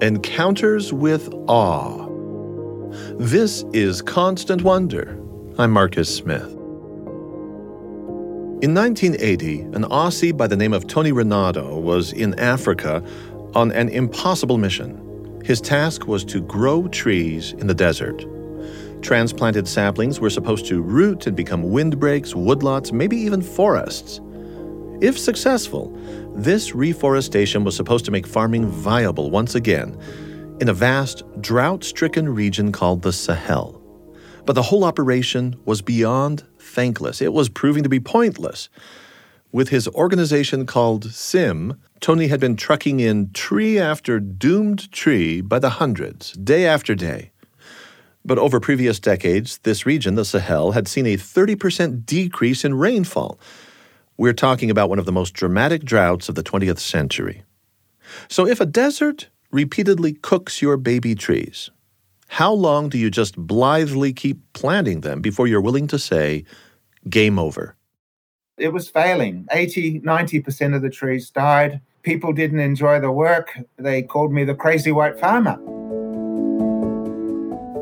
Encounters with Awe. This is Constant Wonder. I'm Marcus Smith. In 1980, an Aussie by the name of Tony Rinaudo was in Africa on an impossible mission. His task was to grow trees in the desert. Transplanted saplings were supposed to root and become windbreaks, woodlots, maybe even forests. If successful, this reforestation was supposed to make farming viable once again in a vast, drought stricken region called the Sahel. But the whole operation was beyond thankless. It was proving to be pointless. With his organization called SIM, Tony had been trucking in tree after doomed tree by the hundreds, day after day. But over previous decades, this region, the Sahel, had seen a 30% decrease in rainfall we're talking about one of the most dramatic droughts of the 20th century. So, if a desert repeatedly cooks your baby trees, how long do you just blithely keep planting them before you're willing to say, game over? It was failing. 80, 90% of the trees died. People didn't enjoy the work. They called me the crazy white farmer.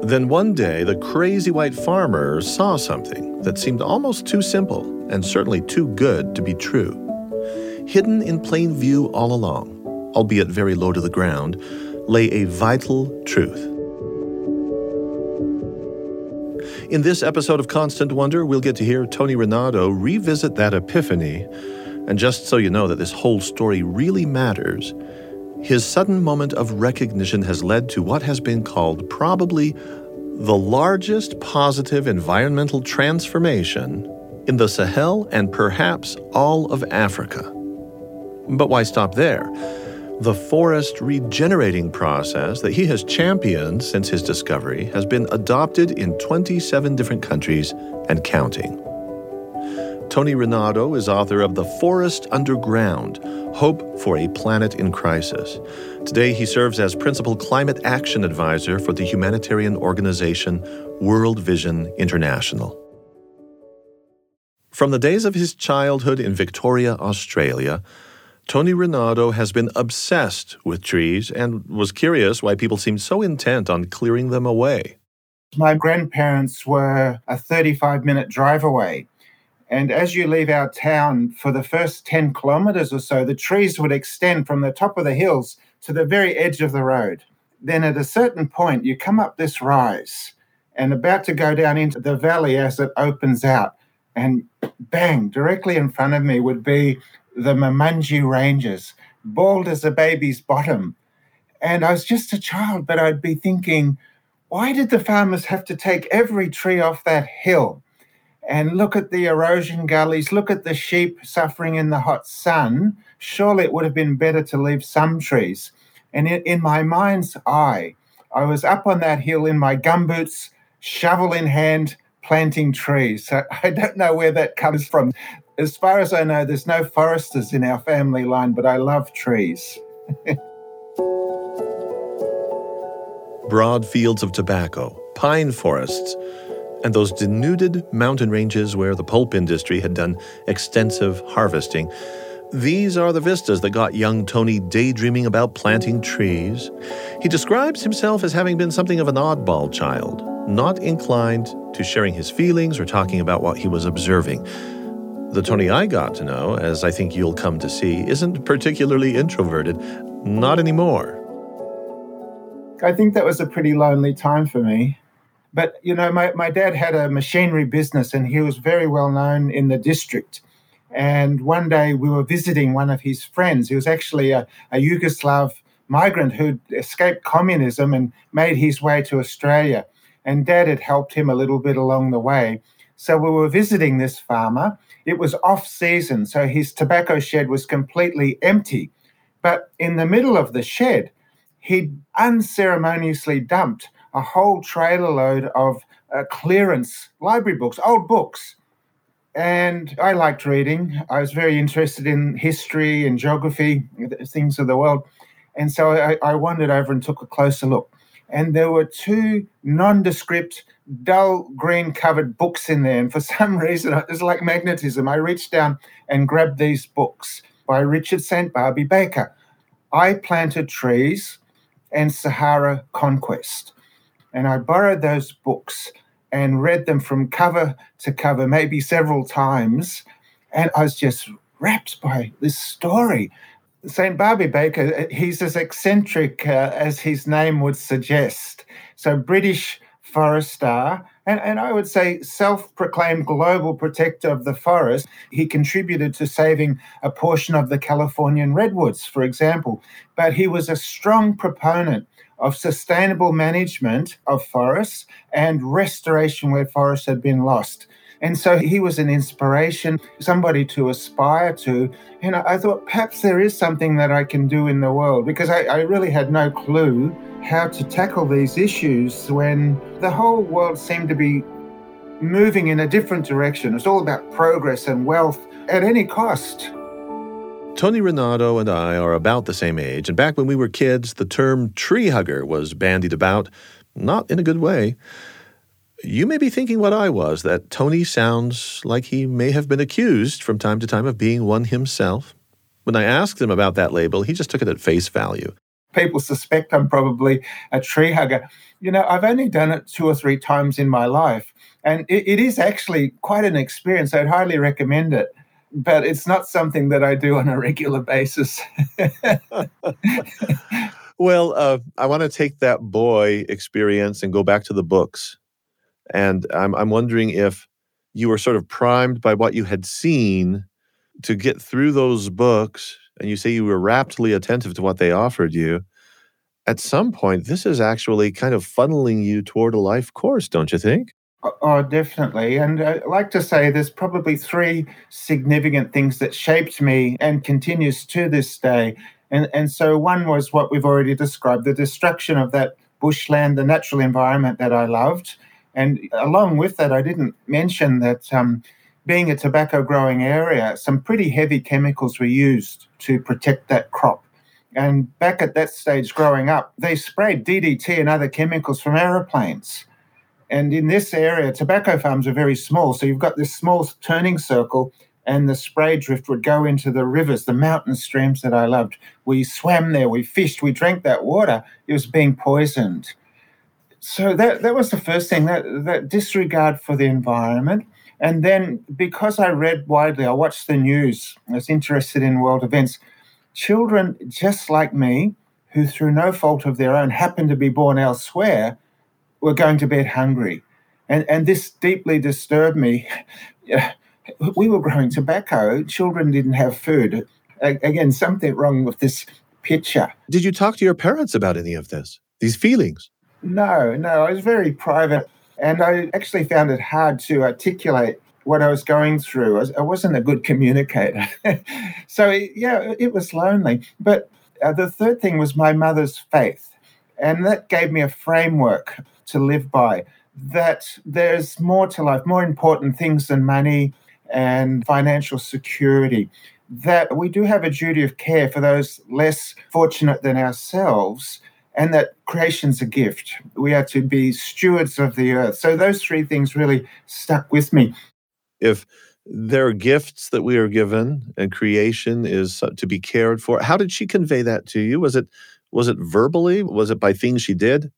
Then one day, the crazy white farmer saw something that seemed almost too simple and certainly too good to be true. Hidden in plain view all along, albeit very low to the ground, lay a vital truth. In this episode of Constant Wonder, we'll get to hear Tony Rinaudo revisit that epiphany. And just so you know that this whole story really matters, his sudden moment of recognition has led to what has been called probably the largest positive environmental transformation in the Sahel and perhaps all of Africa. But why stop there? The forest regenerating process that he has championed since his discovery has been adopted in 27 different countries and counting. Tony Rinaudo is author of The Forest Underground Hope for a Planet in Crisis. Today, he serves as Principal Climate Action Advisor for the humanitarian organization World Vision International. From the days of his childhood in Victoria, Australia, Tony Rinaudo has been obsessed with trees and was curious why people seemed so intent on clearing them away. My grandparents were a 35 minute drive away. And as you leave our town for the first 10 kilometers or so, the trees would extend from the top of the hills to the very edge of the road. Then at a certain point, you come up this rise and about to go down into the valley as it opens out. And bang, directly in front of me would be the Mamunju Ranges, bald as a baby's bottom. And I was just a child, but I'd be thinking, why did the farmers have to take every tree off that hill? And look at the erosion gullies, look at the sheep suffering in the hot sun, surely it would have been better to leave some trees. And in, in my mind's eye, I was up on that hill in my gumboots, shovel in hand, planting trees. So I don't know where that comes from. As far as I know, there's no foresters in our family line, but I love trees. Broad fields of tobacco, pine forests, and those denuded mountain ranges where the pulp industry had done extensive harvesting. These are the vistas that got young Tony daydreaming about planting trees. He describes himself as having been something of an oddball child, not inclined to sharing his feelings or talking about what he was observing. The Tony I got to know, as I think you'll come to see, isn't particularly introverted. Not anymore. I think that was a pretty lonely time for me. But, you know, my, my dad had a machinery business and he was very well known in the district. And one day we were visiting one of his friends. He was actually a, a Yugoslav migrant who'd escaped communism and made his way to Australia. And dad had helped him a little bit along the way. So we were visiting this farmer. It was off season, so his tobacco shed was completely empty. But in the middle of the shed, he'd unceremoniously dumped a whole trailer load of uh, clearance library books, old books. And I liked reading. I was very interested in history and geography, things of the world. And so I, I wandered over and took a closer look. And there were two nondescript, dull green covered books in there. And for some reason, it was like magnetism. I reached down and grabbed these books by Richard St. Barbe Baker. I planted trees and Sahara Conquest. And I borrowed those books and read them from cover to cover, maybe several times. And I was just rapt by this story. St. Barbe Baker, he's as eccentric uh, as his name would suggest. So, British forester, and, and I would say self proclaimed global protector of the forest. He contributed to saving a portion of the Californian redwoods, for example. But he was a strong proponent of sustainable management of forests and restoration where forests had been lost. And so he was an inspiration, somebody to aspire to. And I thought perhaps there is something that I can do in the world because I, I really had no clue how to tackle these issues when the whole world seemed to be moving in a different direction. It's all about progress and wealth at any cost. Tony Rinaudo and I are about the same age, and back when we were kids, the term tree hugger was bandied about, not in a good way. You may be thinking what I was that Tony sounds like he may have been accused from time to time of being one himself. When I asked him about that label, he just took it at face value. People suspect I'm probably a tree hugger. You know, I've only done it two or three times in my life, and it, it is actually quite an experience. I'd highly recommend it but it's not something that I do on a regular basis. well, uh, I want to take that boy experience and go back to the books. And I'm, I'm wondering if you were sort of primed by what you had seen to get through those books. And you say you were raptly attentive to what they offered you. At some point, this is actually kind of funneling you toward a life course, don't you think? Oh, definitely. And I like to say there's probably three significant things that shaped me and continues to this day. And, and so one was what we've already described the destruction of that bushland, the natural environment that I loved. And along with that, I didn't mention that um, being a tobacco growing area, some pretty heavy chemicals were used to protect that crop. And back at that stage growing up, they sprayed DDT and other chemicals from aeroplanes. And in this area, tobacco farms are very small. So you've got this small turning circle, and the spray drift would go into the rivers, the mountain streams that I loved. We swam there, we fished, we drank that water. It was being poisoned. So that, that was the first thing, that, that disregard for the environment. And then because I read widely, I watched the news, I was interested in world events. Children just like me, who through no fault of their own happened to be born elsewhere, were going to bed hungry. And, and this deeply disturbed me. we were growing tobacco, children didn't have food. Again, something wrong with this picture. Did you talk to your parents about any of this, these feelings? No, no, I was very private. And I actually found it hard to articulate what I was going through. I wasn't a good communicator. so, yeah, it was lonely. But uh, the third thing was my mother's faith. And that gave me a framework to live by. That there's more to life, more important things than money and financial security. That we do have a duty of care for those less fortunate than ourselves, and that creation's a gift. We are to be stewards of the earth. So those three things really stuck with me. If there are gifts that we are given and creation is to be cared for, how did she convey that to you? Was it was it verbally? Was it by things she did?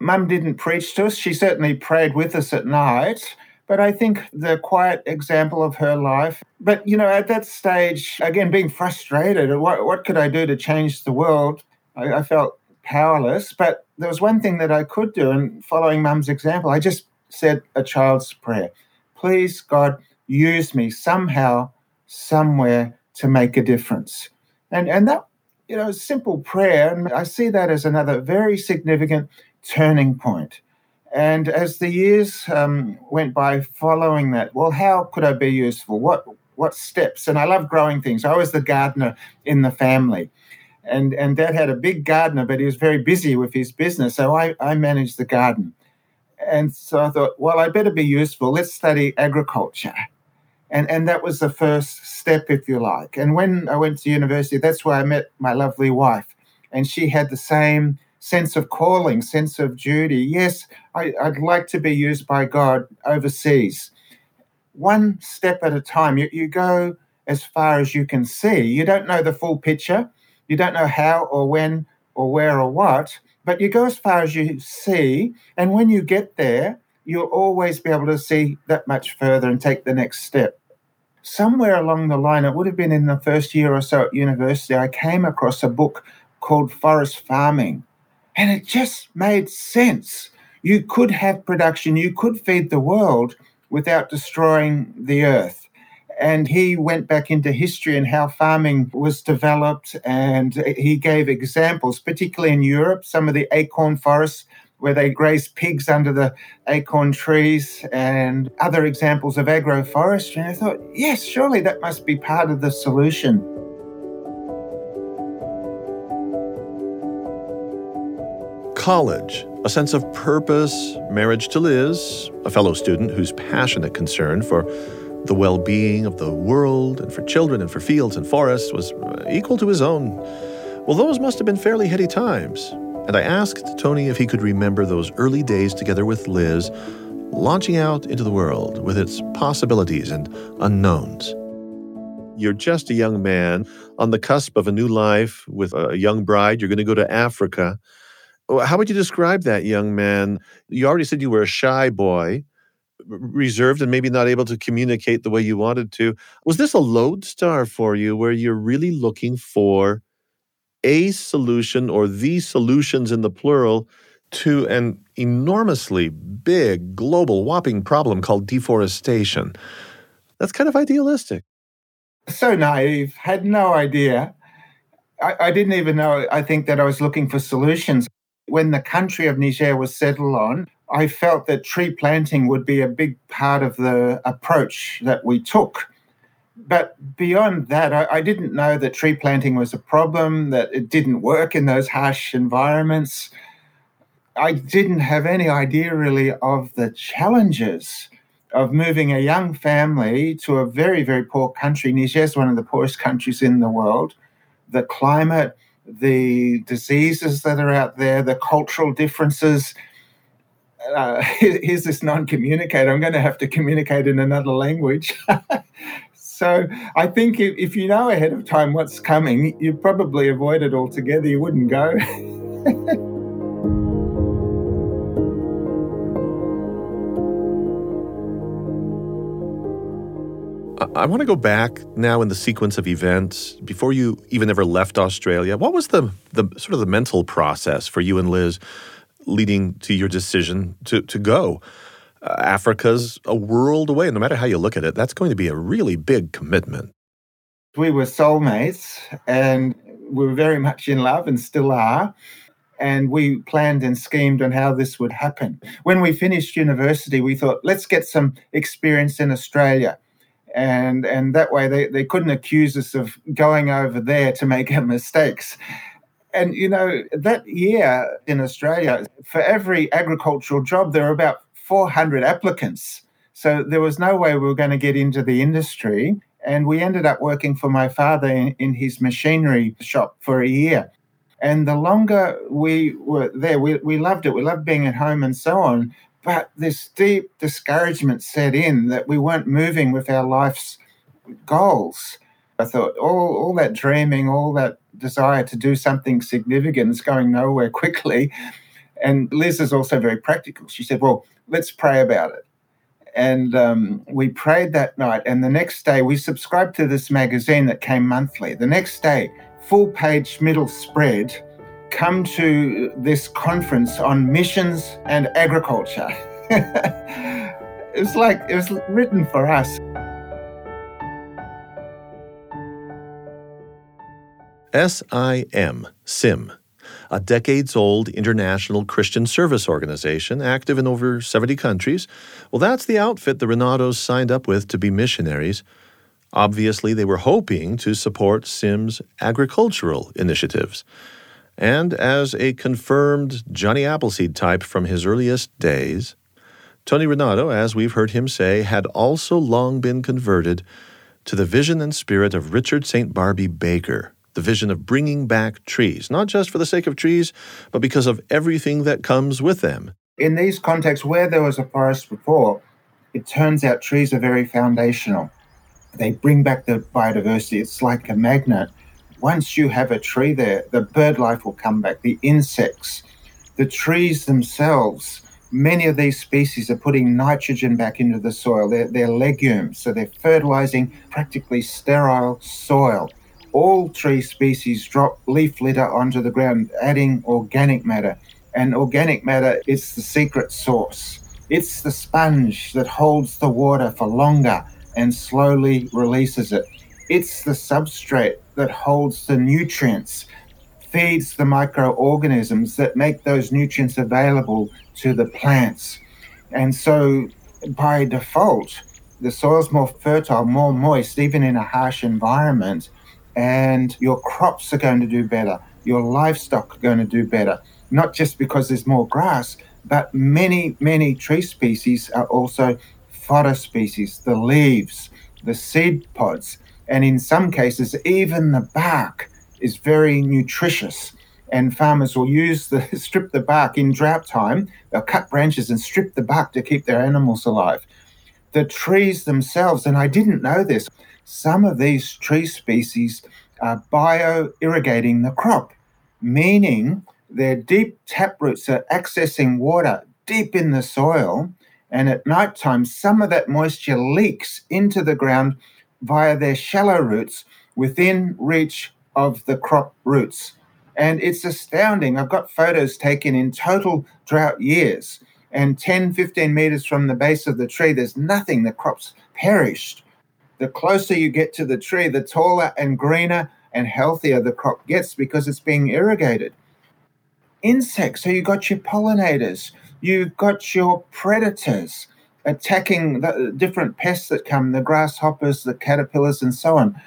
Mum didn't preach to us. She certainly prayed with us at night. But I think the quiet example of her life. But, you know, at that stage, again, being frustrated, what, what could I do to change the world? I, I felt powerless. But there was one thing that I could do. And following mum's example, I just said a child's prayer Please, God, use me somehow, somewhere to make a difference. And, and that, you know, simple prayer, and I see that as another very significant turning point. And as the years um, went by following that, well, how could I be useful? What what steps? And I love growing things. I was the gardener in the family. And, and dad had a big gardener, but he was very busy with his business. So I, I managed the garden. And so I thought, well, I better be useful. Let's study agriculture. And, and that was the first step, if you like. And when I went to university, that's where I met my lovely wife. And she had the same sense of calling, sense of duty. Yes, I, would like to be used by God overseas. One step at a time. You, you go as far as you can see. You don't know the full picture. You don't know how or when or where or what, But you go as far as you see, and when you get there, you'll always be able to see that much further and take the next step. Somewhere along the line, it would have been in the first year or so at university, I came across a book called Forest Farming, and it just made sense. You could have production, you could feed the world without destroying the earth. And he went back into history and how farming was developed and he gave examples particularly in Europe some of the acorn forests where they graze pigs under the acorn trees and other examples of agroforestry. And I thought yes surely that must be part of the solution College, a sense of purpose, marriage to Liz, a fellow student whose passionate concern for the well being of the world and for children and for fields and forests was uh, equal to his own. Well, those must have been fairly heady times. And I asked Tony if he could remember those early days together with Liz, launching out into the world with its possibilities and unknowns. You're just a young man on the cusp of a new life with a young bride. You're going to go to Africa. How would you describe that young man? You already said you were a shy boy reserved and maybe not able to communicate the way you wanted to. Was this a lodestar for you where you're really looking for a solution or the solutions in the plural to an enormously big global whopping problem called deforestation? That's kind of idealistic. So naive, had no idea. I, I didn't even know, I think, that I was looking for solutions. When the country of Niger was settled on, I felt that tree planting would be a big part of the approach that we took. But beyond that, I, I, didn't know that tree planting was a problem, that it didn't work in those harsh environments. I didn't have any idea really of the challenges of moving a young family to a very, very poor country. Niger is one of the poorest countries in the world. The climate, the diseases that are out there, the cultural differences uh, here's this non-communicator. I'm going to have to communicate in another language. so I think if, if, you know ahead of time what's coming, you probably avoid it altogether. You wouldn't go. I want to go back now in the sequence of events before you even ever left Australia. What was the the sort of the mental process for you and Liz leading to your decision to, to go. Uh, Africa's a world away. No matter how you look at it, that's going to be a really big commitment. We were soulmates and we were very much in love and still are. And we planned and schemed on how this would happen. When we finished university, we thought, let's get some experience in Australia. And, and that way they, they couldn't accuse us of going over there to make our mistakes. And, you know, that year in Australia, for every agricultural job, there were about 400 applicants. So there was no way we were going to get into the industry. And we ended up working for my father in, in his machinery shop for a year. And the longer we were there, we, we loved it. We loved being at home and so on. But this deep discouragement set in that we weren't moving with our life's goals. I thought all, all that dreaming, all that desire to do something significant is going nowhere quickly. And Liz is also very practical. She said, Well, let's pray about it. And um, we prayed that night. And the next day, we subscribed to this magazine that came monthly. The next day, full page middle spread, come to this conference on missions and agriculture. it was like it was written for us. SIM, SIM, a decades old international Christian service organization active in over 70 countries. Well, that's the outfit the Rinaudos signed up with to be missionaries. Obviously, they were hoping to support SIM's agricultural initiatives. And as a confirmed Johnny Appleseed type from his earliest days, Tony Rinaudo, as we've heard him say, had also long been converted to the vision and spirit of Richard St. Barbe Baker, the vision of bringing back trees, not just for the sake of trees, but because of everything that comes with them. In these contexts where there was a forest before, it turns out trees are very foundational. They bring back the biodiversity. It's like a magnet. Once you have a tree there, the bird life will come back, the insects, The trees themselves, many of these species are putting nitrogen back into the soil. They're, they're legumes, so they're fertilizing practically sterile soil. All tree species drop leaf litter onto the ground, adding organic matter. And organic matter is the secret source. It's the sponge that holds the water for longer and slowly releases it. It's the substrate that holds the nutrients, feeds the microorganisms that make those nutrients available to the plants. And so, by default, the soil's more fertile, more moist, even in a harsh environment, and your crops are going to do better. Your livestock are going to do better, not just because there's more grass, but many, many tree species are also fodder species, the leaves, the seed pods, and in some cases, even the bark is very nutritious. And farmers will use the strip the bark in drought time. They'll cut branches and strip the bark to keep their animals alive. The trees themselves, and I didn't know this, some of these tree species are bio irrigating the crop, meaning their deep tap roots are accessing water deep in the soil. And at night time, some of that moisture leaks into the ground via their shallow roots within reach of the crop roots. And it's astounding. I've got photos taken in total drought years. And 10, 15 meters from the base of the tree, there's nothing. The crop's perished. The closer you get to the tree, the taller and greener and healthier the crop gets because it's being irrigated insects. So you've got your pollinators, you've got your predators attacking the different pests that come, the grasshoppers, the caterpillars, and so on.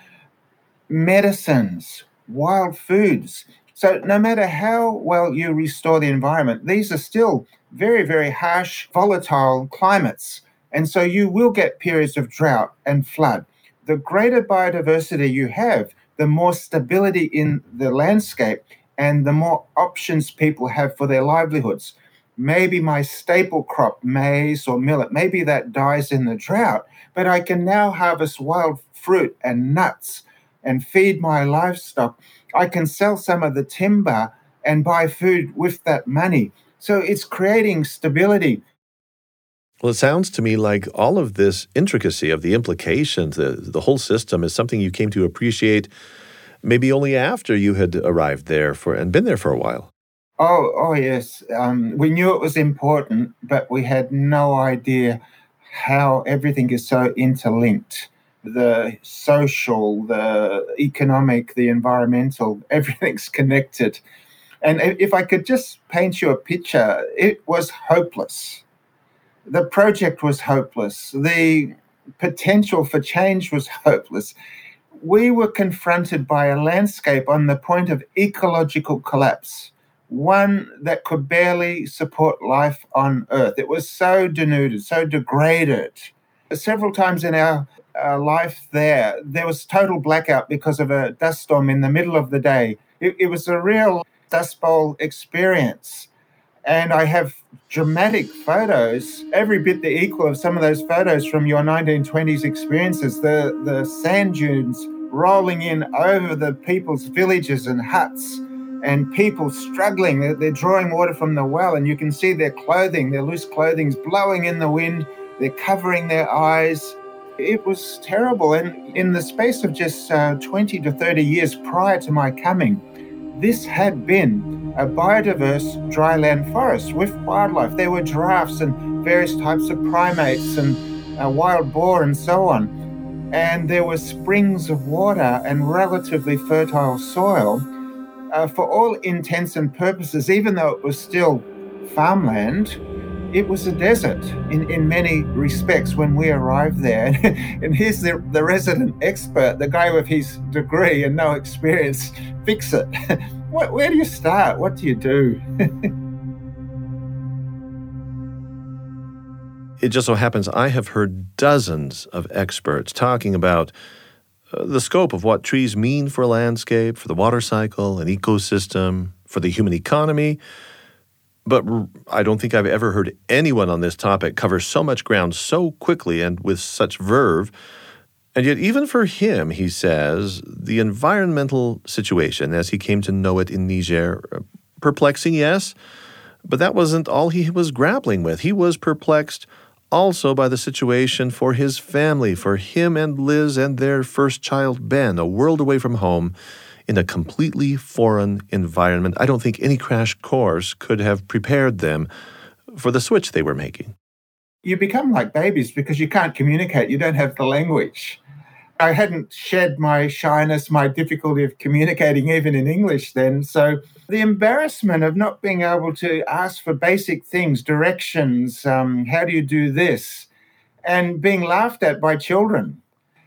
Medicines, wild foods. So no matter how well you restore the environment, these are still very, very harsh, volatile climates. And so you will get periods of drought and flood. The greater biodiversity you have, the more stability in the landscape and the more options people have for their livelihoods. Maybe my staple crop, maize or millet, maybe that dies in the drought, but I can now harvest wild fruit and nuts and feed my livestock. I can sell some of the timber and buy food with that money. So it's creating stability. Well, it sounds to me like all of this intricacy of the implications, the, the whole system, is something you came to appreciate maybe only after you had arrived there for and been there for a while. Oh, oh yes. Um, we knew it was important, but we had no idea how everything is so interlinked. The social, the economic, the environmental, everything's connected. And if I could just paint you a picture, it was hopeless. The project was hopeless. The potential for change was hopeless we were confronted by a landscape on the point of ecological collapse, one that could barely support life on Earth. It was so denuded, so degraded. Several times in our, our life there, there was total blackout because of a dust storm in the middle of the day. It, it was a real dust bowl experience. And I have dramatic photos, every bit the equal of some of those photos from your 1920s experiences. The, the sand dunes rolling in over the people's villages and huts and people struggling. They're, they're, drawing water from the well, and you can see their clothing, their loose clothing's blowing in the wind. They're covering their eyes. It was terrible. And in the space of just uh, 20 to 30 years prior to my coming, this had been a biodiverse dryland forest with wildlife. There were giraffes and various types of primates and uh, wild boar and so on and there were springs of water and relatively fertile soil. Uh, for all intents and purposes, even though it was still farmland, it was a desert in, in many respects when we arrived there. and here's the, the resident expert, the guy with his degree and no experience, fix it. where do you start? What do you do? it just so happens I have heard dozens of experts talking about the scope of what trees mean for a landscape, for the water cycle, an ecosystem, for the human economy. But I don't think I've ever heard anyone on this topic cover so much ground so quickly and with such verve. And yet, even for him, he says, the environmental situation as he came to know it in Niger, uh, perplexing, yes, But that wasn't all he was grappling with. He was perplexed also by the situation for his family, for him and Liz and their first child, Ben, a world away from home in a completely foreign environment. I don't think any crash course could have prepared them for the switch they were making. You become like babies because you can't communicate, you don't have the language. I hadn't shed my shyness, my difficulty of communicating even in English then. So the embarrassment of not being able to ask for basic things, directions, um, how do you do this, and being laughed at by children.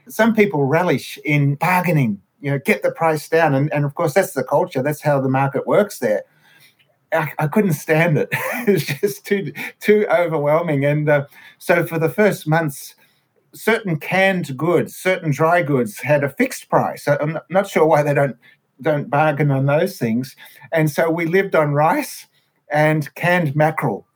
Some people relish in bargaining, you know, get the price down. And, and of course, that's the culture, that's how the market works there. I, I couldn't stand it. it was just too too overwhelming. And uh, so for the first months, certain canned goods, certain dry goods had a fixed price. I'm not sure why they don't don't bargain on those things. And so we lived on rice and canned mackerel.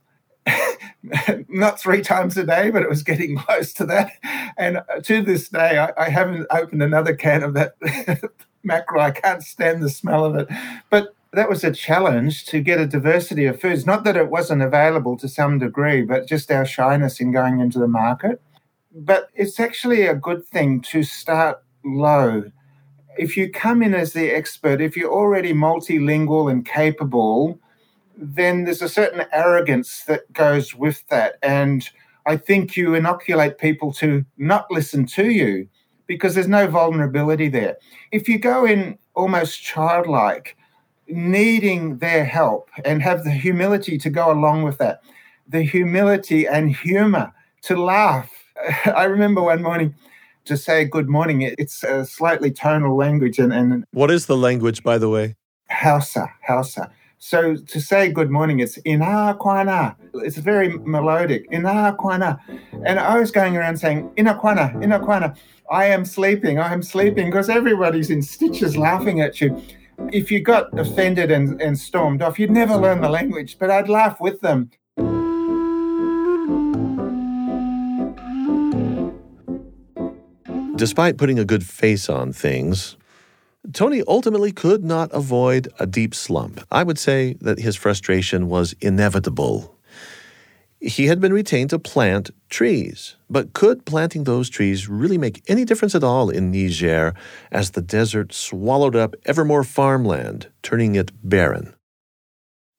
not three times a day, but it was getting close to that. And uh, to this day, I, I haven't opened another can of that mackerel. I can't stand the smell of it. But that was a challenge to get a diversity of foods. Not that it wasn't available to some degree, but just our shyness in going into the market. But it's actually a good thing to start low. If you come in as the expert, if you're already multilingual and capable, then there's a certain arrogance that goes with that. And I think you inoculate people to not listen to you because there's no vulnerability there. If you go in almost childlike, needing their help and have the humility to go along with that, the humility and humor to laugh. I remember one morning to say good morning. It's a slightly tonal language. And, and what is the language, by the way? Hausa, Hausa. So to say good morning, it's ina kwana. It's very melodic. Ina kwana. And I was going around saying ina kwana, ina kwana. I am sleeping, I am sleeping, because everybody's in stitches laughing at you if you got offended and, and stormed off, you'd never learn the language, but I'd laugh with them. Despite putting a good face on things, Tony ultimately could not avoid a deep slump. I would say that his frustration was inevitable he had been retained to plant trees. But could planting those trees really make any difference at all in Niger as the desert swallowed up ever more farmland, turning it barren?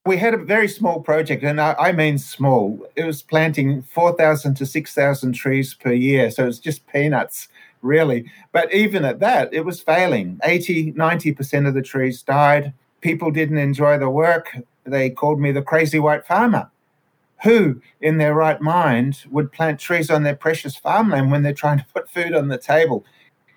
We had a very small project, and I, mean small. It was planting 4,000 to 6,000 trees per year, so it's just peanuts, really. But even at that, it was failing. 80, 90% of the trees died. People didn't enjoy the work. They called me the crazy white farmer who in their right mind would plant trees on their precious farmland when they're trying to put food on the table?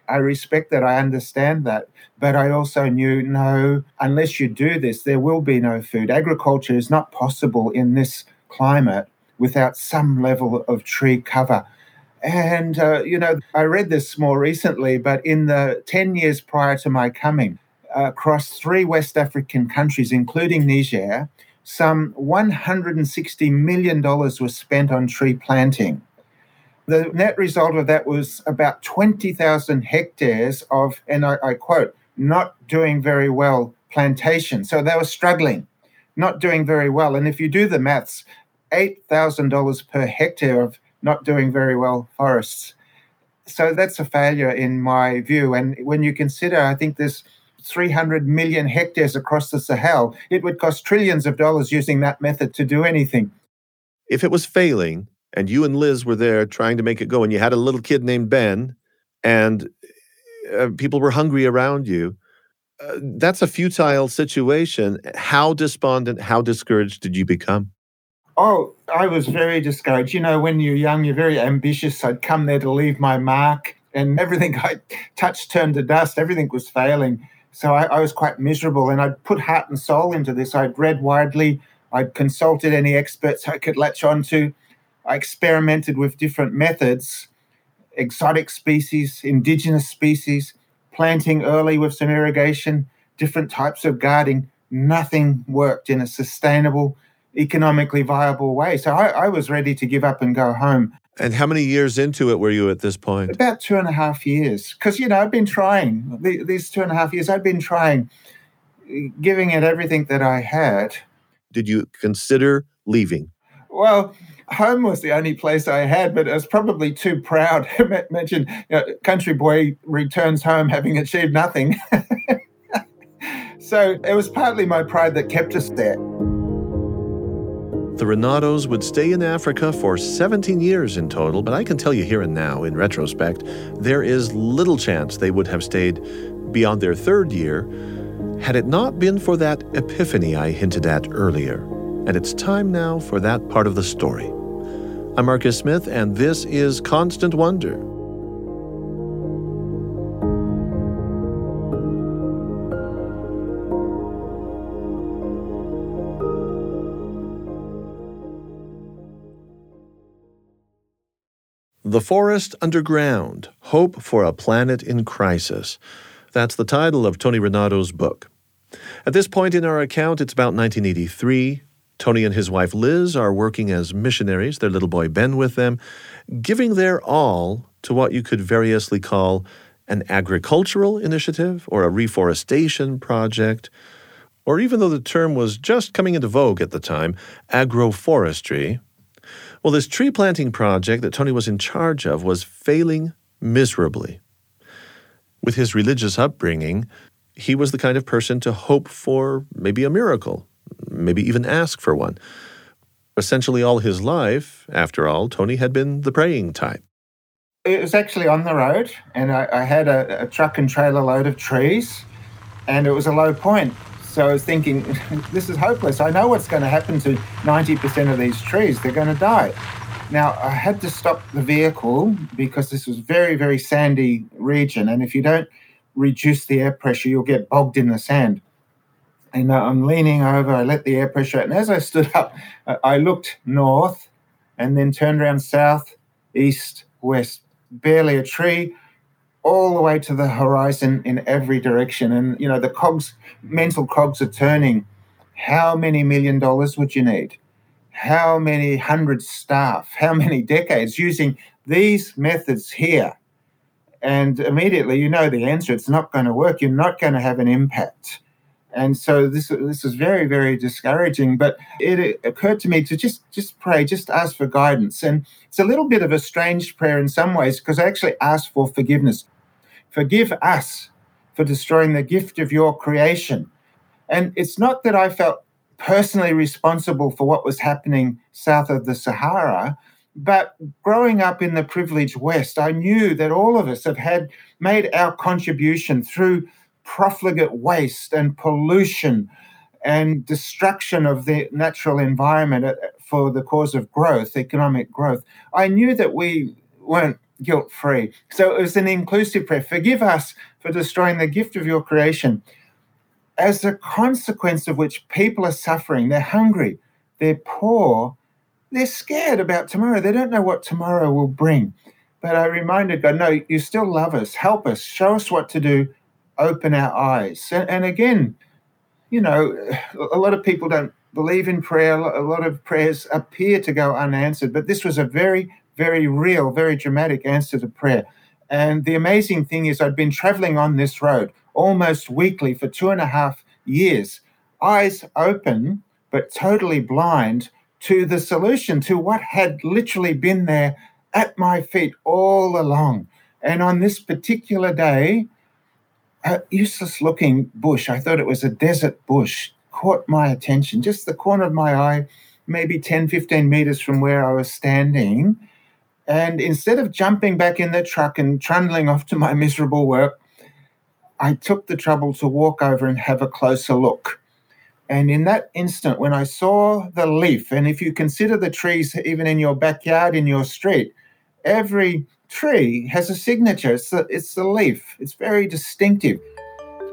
I respect that. I understand that. But I also knew no, unless you do this, there will be no food. Agriculture is not possible in this climate without some level of tree cover. And, uh, you know, I read this more recently, but in the 10 years prior to my coming, uh, across three West African countries, including Niger, some $160 million was spent on tree planting. The net result of that was about 20,000 hectares of, and I, I, quote, not doing very well plantation. So they were struggling, not doing very well. And if you do the maths, $8,000 per hectare of not doing very well forests. So that's a failure in my view. And when you consider, I think there's 300 million hectares across the Sahel. It would cost trillions of dollars using that method to do anything. If it was failing, and you and Liz were there trying to make it go, and you had a little kid named Ben, and uh, people were hungry around you, uh, that's a futile situation. How despondent, how discouraged did you become? Oh, I was very discouraged. You know, when you're young, you're very ambitious. I'd come there to leave my mark, and everything I touched turned to dust. Everything was failing. So I, I was quite miserable and I'd put heart and soul into this. I'd read widely, I'd consulted any experts I could latch onto. I experimented with different methods, exotic species, indigenous species, planting early with some irrigation, different types of gardening. Nothing worked in a sustainable, economically viable way. So I, I was ready to give up and go home. And how many years into it were you at this point? About two and a half years. Because, you know, I've been trying these two and a half years, I've been trying, giving it everything that I had. did you consider leaving? Well, home was the only place I had, but I was probably too proud. Mention you know, country boy returns home having achieved nothing. so it was partly my pride that kept us there. The Rinaudos would stay in Africa for 17 years in total, but I can tell you here and now, in retrospect, there is little chance they would have stayed beyond their third year had it not been for that epiphany I hinted at earlier. And it's time now for that part of the story. I'm Marcus Smith, and this is Constant Wonder. The Forest Underground Hope for a Planet in Crisis. That's the title of Tony Rinaudo's book. At this point in our account, it's about 1983. Tony and his wife Liz are working as missionaries, their little boy Ben with them, giving their all to what you could variously call an agricultural initiative or a reforestation project, or even though the term was just coming into vogue at the time, agroforestry, well, this tree planting project that Tony was in charge of was failing miserably. With his religious upbringing, he was the kind of person to hope for maybe a miracle, maybe even ask for one. Essentially, all his life, after all, Tony had been the praying type. It was actually on the road, and I, I had a, a truck and trailer load of trees, and it was a low point. So I was thinking, this is hopeless. I know what's going to happen to 90% of these trees. They're going to die. Now, I had to stop the vehicle because this was very, very sandy region. And if you don't reduce the air pressure, you'll get bogged in the sand. And uh, I'm leaning over, I let the air pressure out. And as I stood up, I looked north and then turned around south, east, west. Barely a tree, all the way to the horizon in every direction. And, you know, the cogs, mental cogs are turning. How many million dollars would you need? How many hundred staff? How many decades using these methods here? And immediately you know the answer. It's not going to work. You're not going to have an impact. And so this this is very very discouraging. But it occurred to me to just just pray, just ask for guidance. And it's a little bit of a strange prayer in some ways because I actually asked for forgiveness. Forgive us for destroying the gift of your creation. And it's not that I felt personally responsible for what was happening south of the Sahara, but growing up in the privileged West, I knew that all of us have had made our contribution through profligate waste and pollution and destruction of the natural environment uh, for the cause of growth, economic growth. I knew that we weren't guilt free. So it was an inclusive prayer. Forgive us for destroying the gift of your creation. As a consequence of which people are suffering, they're hungry, they're poor, they're scared about tomorrow. They don't know what tomorrow will bring. But I reminded God, no, you still love us. Help us. Show us what to do. Open our eyes. And, and again, you know, a lot of people don't believe in prayer. A lot of prayers appear to go unanswered. But this was a very, very real, very dramatic answer to prayer. And the amazing thing is, I'd been traveling on this road almost weekly for two and a half years, eyes open, but totally blind to the solution, to what had literally been there at my feet all along. And on this particular day, a useless looking bush, I thought it was a desert bush, caught my attention, just the corner of my eye, maybe 10, 15 meters from where I was standing. And instead of jumping back in the truck and trundling off to my miserable work, I took the trouble to walk over and have a closer look. And in that instant, when I saw the leaf, and if you consider the trees even in your backyard, in your street, every tree has a signature. It's the, it's the leaf, it's very distinctive.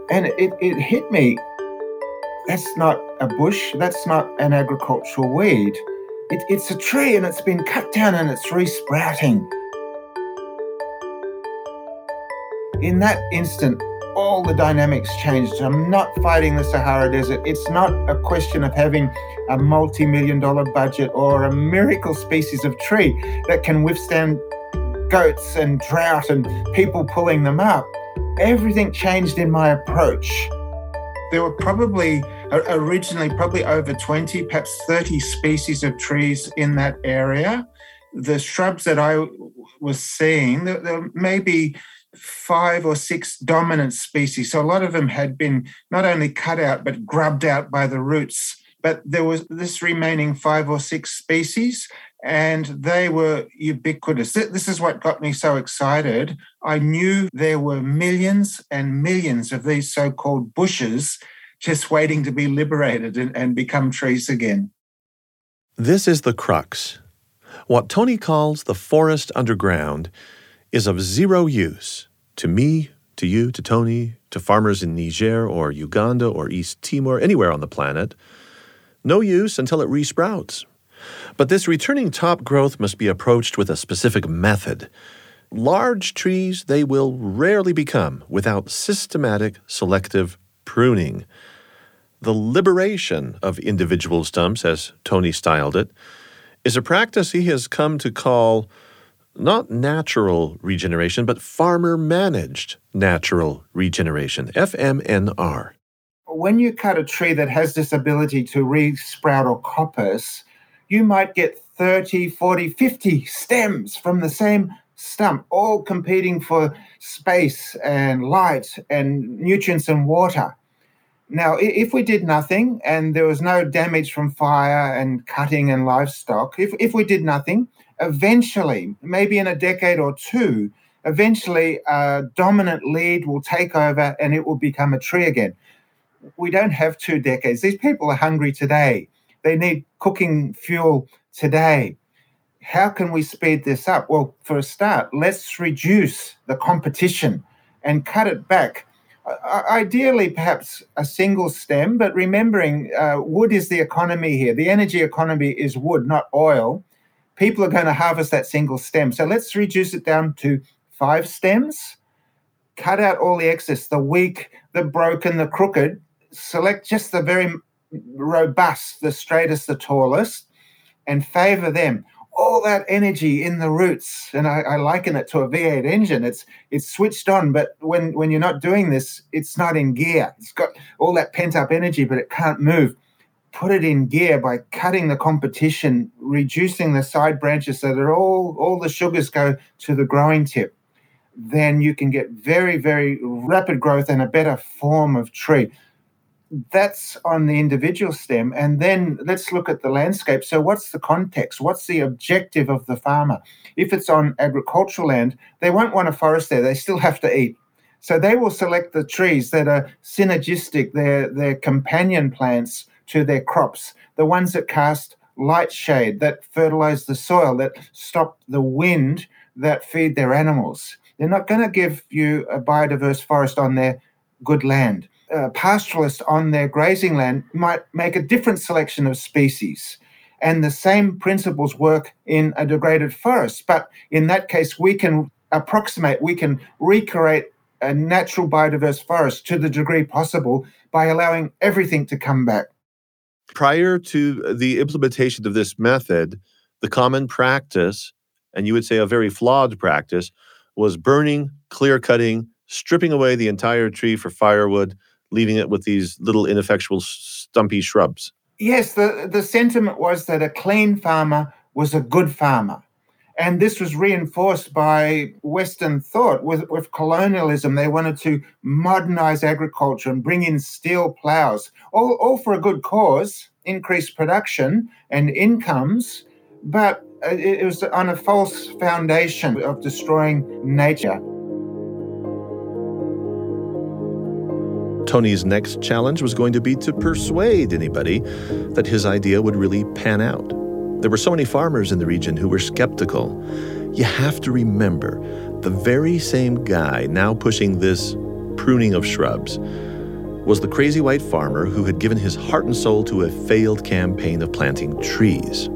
And it, it hit me that's not a bush, that's not an agricultural weed. It, it's a tree and it's been cut down and it's resprouting. In that instant, all the dynamics changed. I'm not fighting the Sahara Desert. It's not a question of having a multi million dollar budget or a miracle species of tree that can withstand goats and drought and people pulling them up. Everything changed in my approach. There were probably originally probably over 20, perhaps 30 species of trees in that area. The shrubs that I was seeing, there, there may be five or six dominant species. So a lot of them had been not only cut out, but grubbed out by the roots. But there was this remaining five or six species, and they were ubiquitous. This is what got me so excited. I knew there were millions and millions of these so called bushes just waiting to be liberated and, and become trees again. This is the crux. What Tony calls the forest underground is of zero use to me, to you, to Tony, to farmers in Niger or Uganda or East Timor, anywhere on the planet. No use until it resprouts. But this returning top growth must be approached with a specific method. Large trees they will rarely become without systematic selective pruning. The liberation of individual stumps, as Tony styled it, is a practice he has come to call not natural regeneration, but farmer managed natural regeneration, FMNR. When you cut a tree that has this ability to resprout or coppice, you might get 30, 40, 50 stems from the same stump, all competing for space and light and nutrients and water. Now, if we did nothing and there was no damage from fire and cutting and livestock, if, if we did nothing, eventually, maybe in a decade or two, eventually a dominant lead will take over and it will become a tree again. We don't have two decades. These people are hungry today. They need cooking fuel today. How can we speed this up? Well, for a start, let's reduce the competition and cut it back ideally perhaps a single stem, but remembering uh, wood is the economy here. The energy economy is wood, not oil. People are going to harvest that single stem. So let's reduce it down to five stems, cut out all the excess, the weak, the broken, the crooked, select just the very robust, the straightest, the tallest, and favor them all that energy in the roots and I, I, liken it to a v8 engine. It's it's switched on but when when you're not doing this it's not in gear. It's got all that pent up energy but it can't move. Put it in gear by cutting the competition reducing the side branches so that all all the sugars go to the growing tip. Then you can get very very rapid growth and a better form of tree that's on the individual stem. And then let's look at the landscape. So, what's the context? What's the objective of the farmer? If it's on agricultural land, they won't want a forest there. They still have to eat. So, they will select the trees that are synergistic, they're, they're companion plants to their crops, the ones that cast light shade, that fertilize the soil, that stop the wind, that feed their animals. They're not going to give you a biodiverse forest on their good land uh, pastoralists on their grazing land might make a different selection of species. And the same principles work in a degraded forest. But in that case, we can approximate, we can recreate a natural biodiverse forest to the degree possible by allowing everything to come back. Prior to the implementation of this method, the common practice, and you would say a very flawed practice, was burning, clear cutting, stripping away the entire tree for firewood, leaving it with these little ineffectual stumpy shrubs. Yes, the, the sentiment was that a clean farmer was a good farmer. And this was reinforced by Western thought. With, with colonialism, they wanted to modernize agriculture and bring in steel plows, all, all for a good cause, increase production and incomes, but uh, it was on a false foundation of destroying nature. Tony's next challenge was going to be to persuade anybody that his idea would really pan out. There were so many farmers in the region who were skeptical. You have to remember the very same guy now pushing this pruning of shrubs was the crazy white farmer who had given his heart and soul to a failed campaign of planting trees.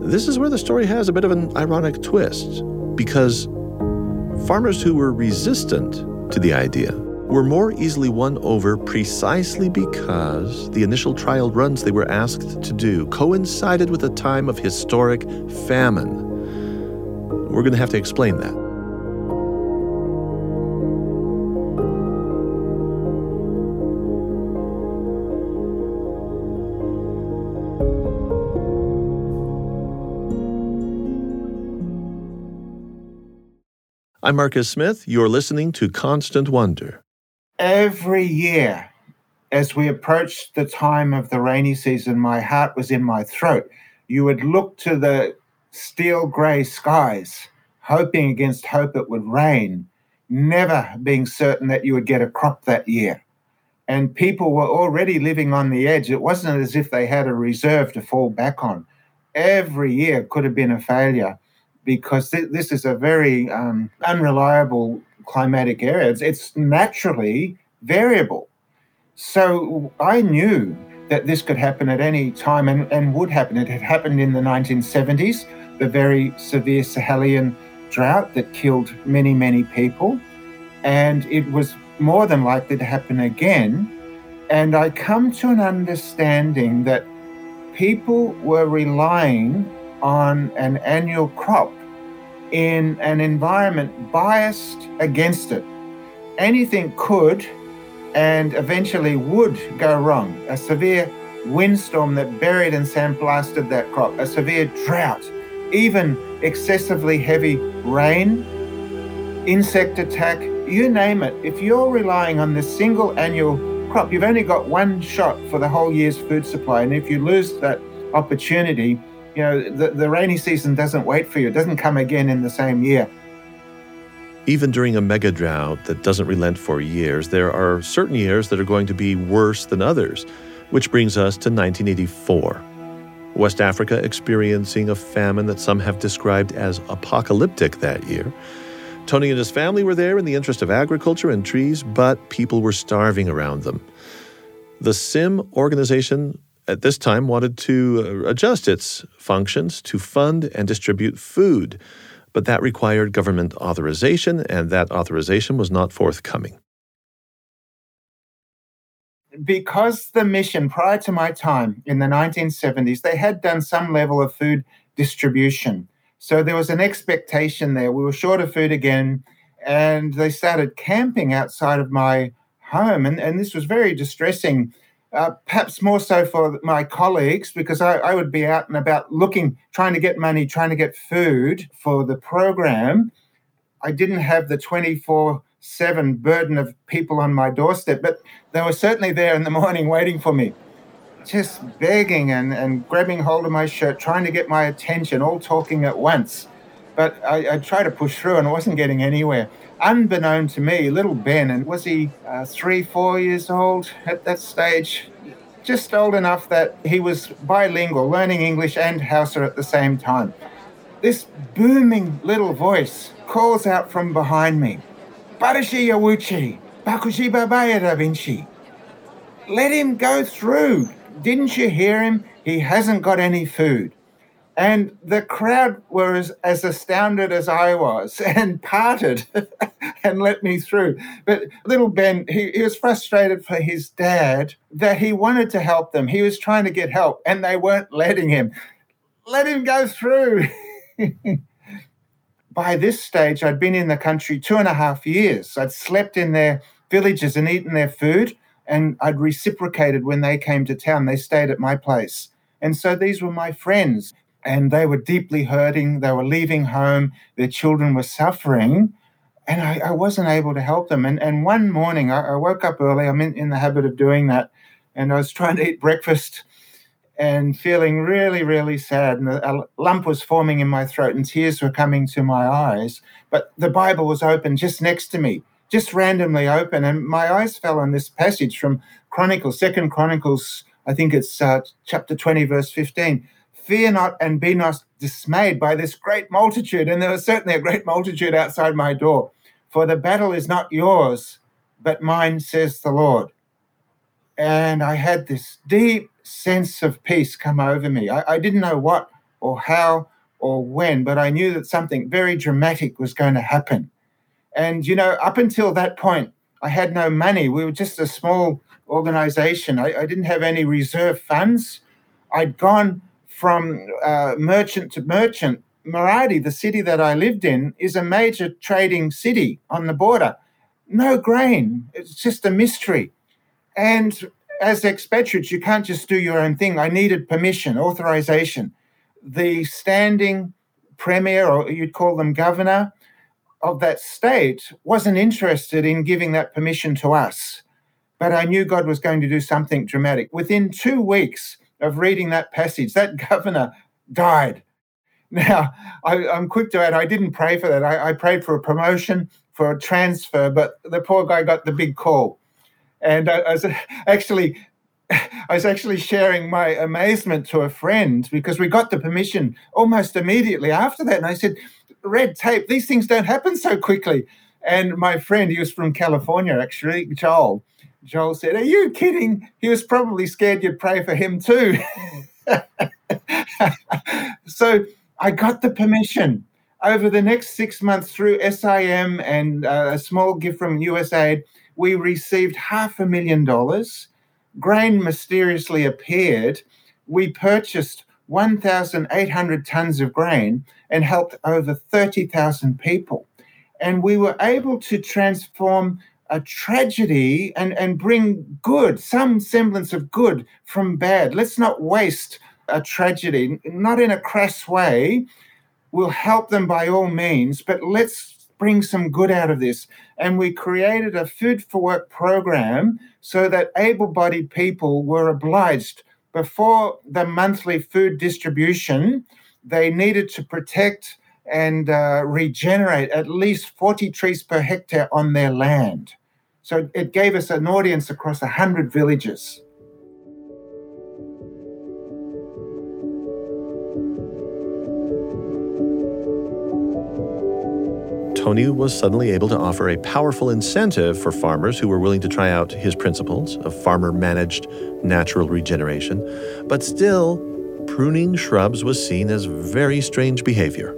This is where the story has a bit of an ironic twist because farmers who were resistant to the idea were more easily won over precisely because the initial trial runs they were asked to do coincided with a time of historic famine. We're going to have to explain that. I'm Marcus Smith. You're listening to Constant Wonder. Every year, as we approached the time of the rainy season, my heart was in my throat. You would look to the steel grey skies, hoping against hope it would rain, never being certain that you would get a crop that year. And people were already living on the edge. It wasn't as if they had a reserve to fall back on. Every year could have been a failure because th- this is a very um, unreliable climatic area. It's, it's naturally variable. So I knew that this could happen at any time and, and would happen. It had happened in the 1970s, the very severe Sahelian drought that killed many, many people. And it was more than likely to happen again. And I come to an understanding that people were relying on an annual crop in an environment biased against it. Anything could and eventually would go wrong. A severe windstorm that buried and sandblasted that crop, a severe drought, even excessively heavy rain, insect attack, you name it. If you're relying on this single annual crop, you've only got one shot for the whole year's food supply. And if you lose that opportunity, you know, the, the rainy season doesn't wait for you. It doesn't come again in the same year. Even during a mega drought that doesn't relent for years, there are certain years that are going to be worse than others, which brings us to 1984. West Africa experiencing a famine that some have described as apocalyptic that year. Tony and his family were there in the interest of agriculture and trees, but people were starving around them. The SIM organization at this time wanted to uh, adjust its functions to fund and distribute food, but that required government authorization, and that authorization was not forthcoming. Because the mission, prior to my time in the 1970s, they had done some level of food distribution. So there was an expectation there. We were short of food again, and they started camping outside of my home. And, and this was very distressing uh, perhaps more so for my colleagues because I, I, would be out and about looking, trying to get money, trying to get food for the program. I didn't have the 24 7 burden of people on my doorstep, but they were certainly there in the morning waiting for me, just begging and, and grabbing hold of my shirt, trying to get my attention, all talking at once. But I, I tried to push through and wasn't getting anywhere unbeknown to me, little Ben, and was he uh, three, four years old at that stage? Just old enough that he was bilingual, learning English and Hausa at the same time. This booming little voice calls out from behind me, Barashi Yawuchi, Bakushi Babaya Da Vinci. Let him go through. Didn't you hear him? He hasn't got any food. And the crowd were as, as astounded as I was and parted and let me through. But little Ben, he, he was frustrated for his dad that he wanted to help them. He was trying to get help and they weren't letting him. Let him go through. By this stage, I'd been in the country two and a half years. I'd slept in their villages and eaten their food, and I'd reciprocated when they came to town. They stayed at my place. And so these were my friends and they were deeply hurting. They were leaving home. Their children were suffering. And I, I wasn't able to help them. And, and one morning, I, I woke up early. I'm in, in the habit of doing that. And I was trying to eat breakfast and feeling really, really sad. And a lump was forming in my throat, and tears were coming to my eyes. But the Bible was open just next to me, just randomly open. And my eyes fell on this passage from Chronicles, Second Chronicles, I think it's uh, chapter 20, verse 15 fear not and be not dismayed by this great multitude. And there was certainly a great multitude outside my door. For the battle is not yours, but mine, says the Lord. And I had this deep sense of peace come over me. I, I didn't know what or how or when, but I knew that something very dramatic was going to happen. And, you know, up until that point, I had no money. We were just a small organization. I, I didn't have any reserve funds. I'd gone from uh, merchant to merchant. Maradi, the city that I lived in, is a major trading city on the border. No grain. It's just a mystery. And as expatriates, you can't just do your own thing. I needed permission, authorization. The standing premier, or you'd call them governor, of that state wasn't interested in giving that permission to us. But I knew God was going to do something dramatic. Within two weeks of reading that passage, that governor died. Now, I, am quick to add, I didn't pray for that. I, I prayed for a promotion, for a transfer, but the poor guy got the big call. And I, I was actually I was actually sharing my amazement to a friend because we got the permission almost immediately after that. And I said, Red tape, these things don't happen so quickly. And my friend, he was from California actually, Joel. Joel said, Are you kidding? He was probably scared you'd pray for him too. so I got the permission. Over the next six months through SIM and uh, a small gift from USAID, we received half a million dollars grain mysteriously appeared, we purchased 1,800 tons of grain and helped over 30,000 people. And we were able to transform a tragedy and, and bring good, some semblance of good from bad. Let's not waste a tragedy, not in a crass way. We'll help them by all means, but let's bring some good out of this. And we created a food for work program so that able bodied people were obliged before the monthly food distribution, they needed to protect and uh, regenerate at least 40 trees per hectare on their land. So it gave us an audience across 100 villages. Tony was suddenly able to offer a powerful incentive for farmers who were willing to try out his principles of farmer managed natural regeneration. But still, pruning shrubs was seen as very strange behavior.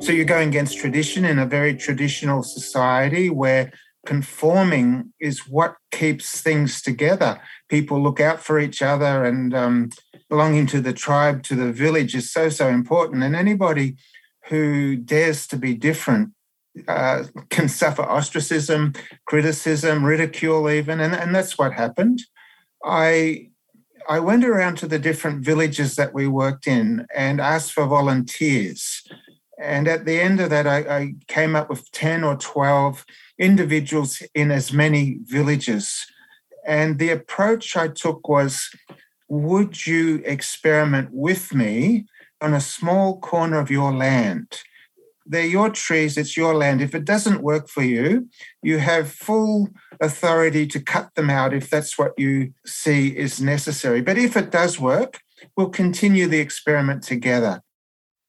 So you're going against tradition in a very traditional society where conforming is what keeps things together. People look out for each other, and um, belonging to the tribe, to the village is so, so important. And anybody who dares to be different uh, can suffer ostracism, criticism, ridicule, even, and, and that's what happened. I I went around to the different villages that we worked in and asked for volunteers. And at the end of that, I, I came up with 10 or 12 individuals in as many villages. And the approach I took was would you experiment with me on a small corner of your land? they're your trees, it's your land. If it doesn't work for you, you have full authority to cut them out if that's what you see is necessary. But if it does work, we'll continue the experiment together.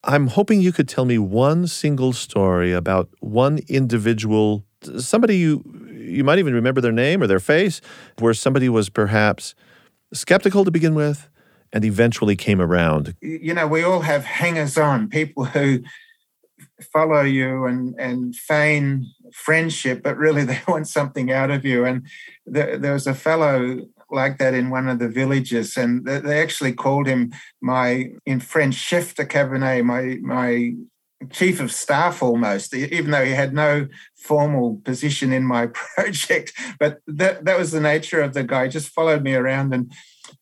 I'm hoping you could tell me one single story about one individual, somebody you you might even remember their name or their face, where somebody was perhaps skeptical to begin with and eventually came around. You know, we all have hangers on, people who follow you and and feign friendship, but really they want something out of you. And there, there was a fellow like that in one of the villages, and they actually called him my in French chef de cabinet, my my chief of staff almost, even though he had no formal position in my project. But that that was the nature of the guy. He just followed me around and.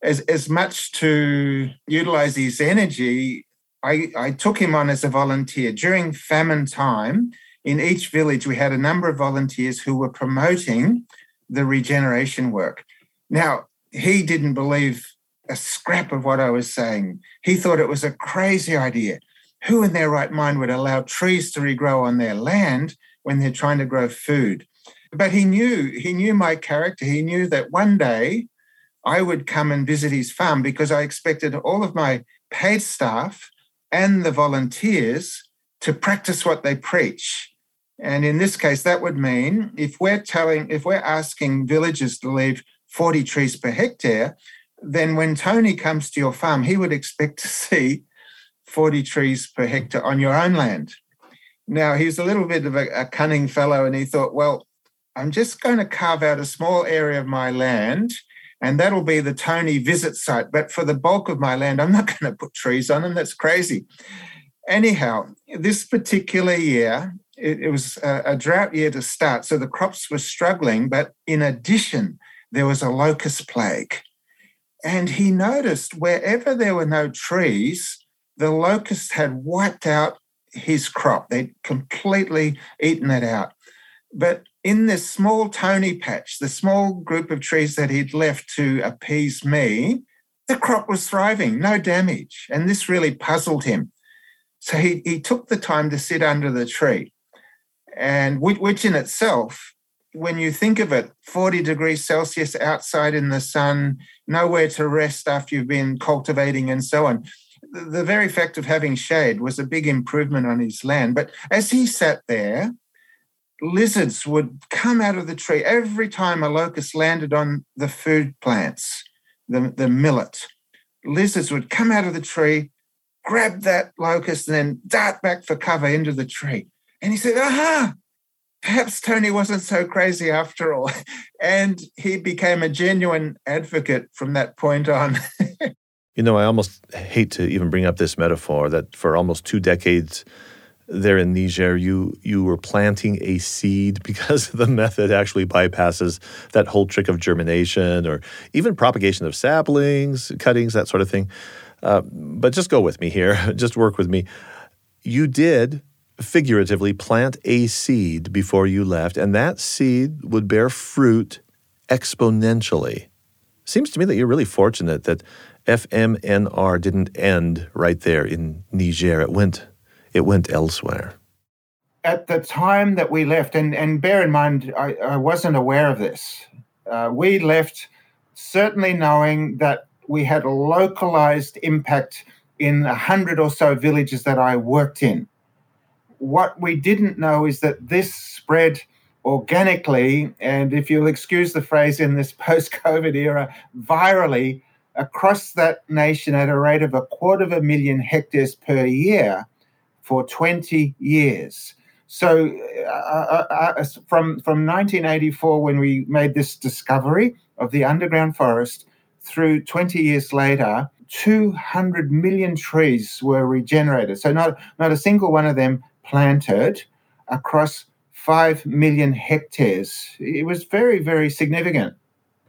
As, as much to utilize his energy I, I took him on as a volunteer. During famine time, in each village, we had a number of volunteers who were promoting the regeneration work. Now, he didn't believe a scrap of what I was saying. He thought it was a crazy idea. Who in their right mind would allow trees to regrow on their land when they're trying to grow food? But he knew, he knew my character. He knew that one day I would come and visit his farm because I expected all of my paid staff and the volunteers to practice what they preach. And in this case, that would mean if we're telling, if we're asking villagers to leave 40 trees per hectare, then when Tony comes to your farm, he would expect to see 40 trees per hectare on your own land. Now, he's a little bit of a, a cunning fellow, and he thought, well, I'm just going to carve out a small area of my land and that'll be the Tony visit site. But for the bulk of my land, I'm not going to put trees on them. That's crazy. Anyhow, this particular year, it, it was a, a drought year to start. So the crops were struggling. But in addition, there was a locust plague. And he noticed wherever there were no trees, the locusts had wiped out his crop. They'd completely eaten it out. But in this small Tony patch, the small group of trees that he'd left to appease me, the crop was thriving, no damage. And this really puzzled him. So he, he took the time to sit under the tree. And which, which in itself, when you think of it, 40 degrees Celsius outside in the sun, nowhere to rest after you've been cultivating and so on. The very fact of having shade was a big improvement on his land. But as he sat there, lizards would come out of the tree every time a locust landed on the food plants, the, the millet. Lizards would come out of the tree, grab that locust, and then dart back for cover into the tree. And he said, Aha, perhaps Tony wasn't so crazy after all. And he became a genuine advocate from that point on. you know, I almost hate to even bring up this metaphor that for almost two decades, there in Niger, you you were planting a seed because the method actually bypasses that whole trick of germination or even propagation of saplings, cuttings, that sort of thing. Uh, but just go with me here. just work with me. You did figuratively plant a seed before you left, and that seed would bear fruit exponentially. Seems to me that you're really fortunate that FMNR didn't end right there in Niger. It went it went elsewhere. At the time that we left, and, and bear in mind, I, I wasn't aware of this. Uh, we left certainly knowing that we had a localized impact in a hundred or so villages that I worked in. What we didn't know is that this spread organically, and if you'll excuse the phrase in this post COVID era, virally across that nation at a rate of a quarter of a million hectares per year for 20 years. So, uh, uh, uh, uh from, from 1984, when we made this discovery of the underground forest, through 20 years later, 200 million trees were regenerated. So, not, not a single one of them planted across 5 million hectares. It was very, very significant.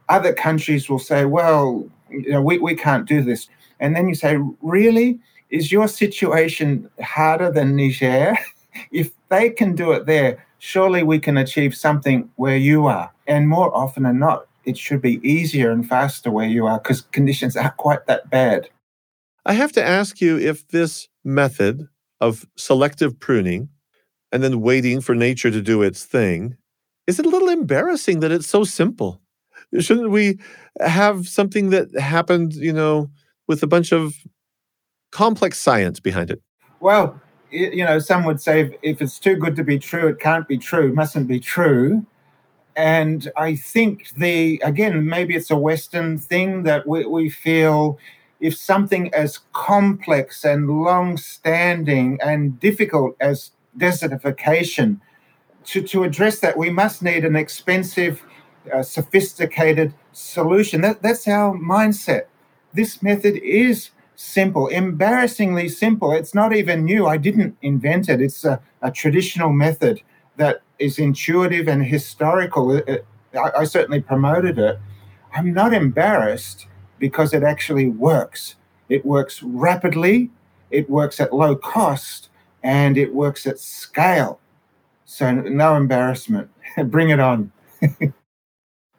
Other countries will say, well, you know, we, we can't do this. And then you say, really? is your situation harder than Niger? if they can do it there, surely we can achieve something where you are. And more often than not, it should be easier and faster where you are because conditions aren't quite that bad. I have to ask you if this method of selective pruning and then waiting for nature to do its thing is it a little embarrassing that it's so simple? Shouldn't we have something that happened, you know, with a bunch of complex science behind it? Well, you know, some would say if it's too good to be true, it can't be true, mustn't be true. And I think the, again, maybe it's a Western thing that we, we feel if something as complex and long standing and difficult as desertification, to, to address that, we must need an expensive, uh, sophisticated solution. That, that's our mindset. This method is simple, embarrassingly simple. It's not even new. I didn't invent it. It's a, a traditional method that is intuitive and historical. It, it, I, I certainly promoted it. I'm not embarrassed because it actually works. It works rapidly, it works at low cost, and it works at scale. So, no embarrassment. Bring it on.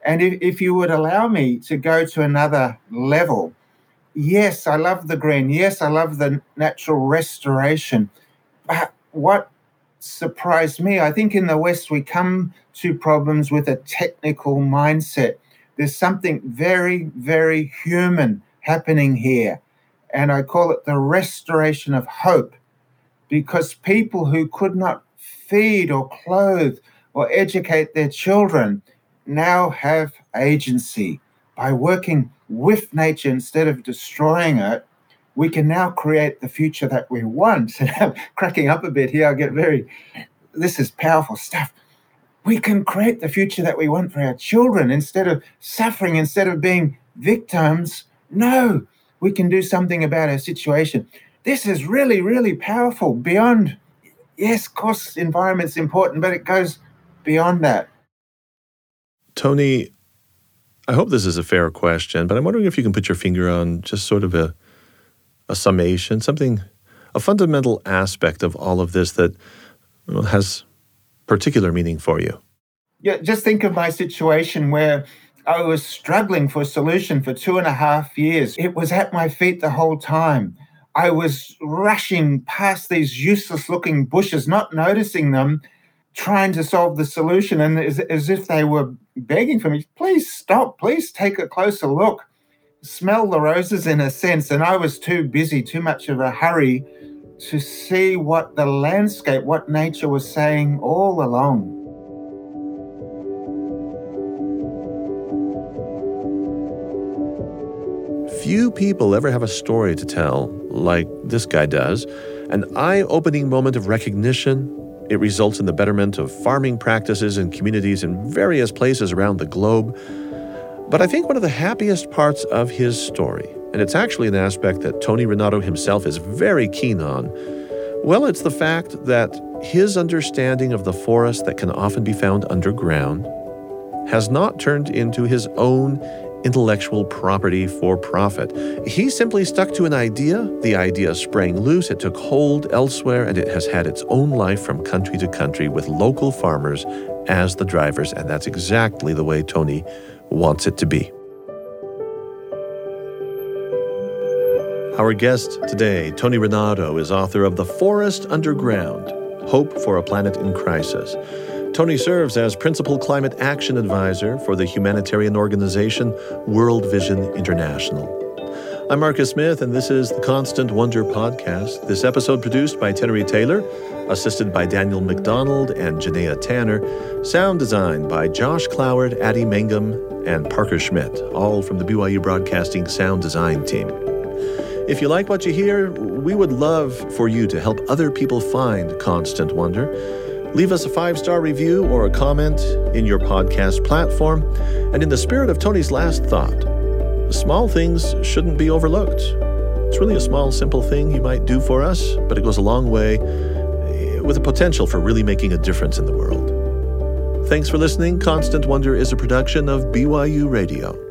and if, if you would allow me to go to another level, yes, I love the green. Yes, I love the natural restoration. But what surprised me, I think in the West we come to problems with a technical mindset. There's something very, very human happening here. And I call it the restoration of hope because people who could not feed or clothe or educate their children now have agency by working with nature instead of destroying it, we can now create the future that we want. And I'm cracking up a bit here. I get very, this is powerful stuff. We can create the future that we want for our children instead of suffering, instead of being victims. No, we can do something about our situation. This is really, really powerful beyond, yes, of course, environment's important, but it goes beyond that. Tony, I hope this is a fair question, but I'm wondering if you can put your finger on just sort of a, a summation, something, a fundamental aspect of all of this that well, has particular meaning for you? Yeah, just think of my situation where I was struggling for a solution for two and a half years. It was at my feet the whole time. I was rushing past these useless looking bushes, not noticing them, trying to solve the solution, and as, as if they were begging for me, please stop, please take a closer look, smell the roses in a sense. And I was too busy, too much of a hurry to see what the landscape, what nature was saying all along. Few people ever have a story to tell like this guy does, an eye opening moment of recognition. It results in the betterment of farming practices and communities in various places around the globe. But I think one of the happiest parts of his story, and it's actually an aspect that Tony Rinaudo himself is very keen on, well, it's the fact that his understanding of the forest that can often be found underground has not turned into his own intellectual property for profit. He simply stuck to an idea. The idea sprang loose, it took hold elsewhere, and it has had its own life from country to country with local farmers as the drivers. And that's exactly the way Tony wants it to be. Our guest today, Tony Rinaudo, is author of The Forest Underground Hope for a Planet in Crisis. Tony serves as Principal Climate Action Advisor for the humanitarian organization World Vision International. I'm Marcus Smith, and this is the Constant Wonder podcast. This episode produced by Tenery Taylor, assisted by Daniel McDonald and Janaea Tanner, sound design by Josh Cloward, Addie Mangum, and Parker Schmidt, all from the BYU Broadcasting sound design team. If you like what you hear, we would love for you to help other people find Constant Wonder. Leave us a five star review or a comment in your podcast platform. And in the spirit of Tony's last thought, small things shouldn't be overlooked. It's really a small, simple thing you might do for us, but it goes a long way with the potential for really making a difference in the world. Thanks for listening. Constant Wonder is a production of BYU Radio.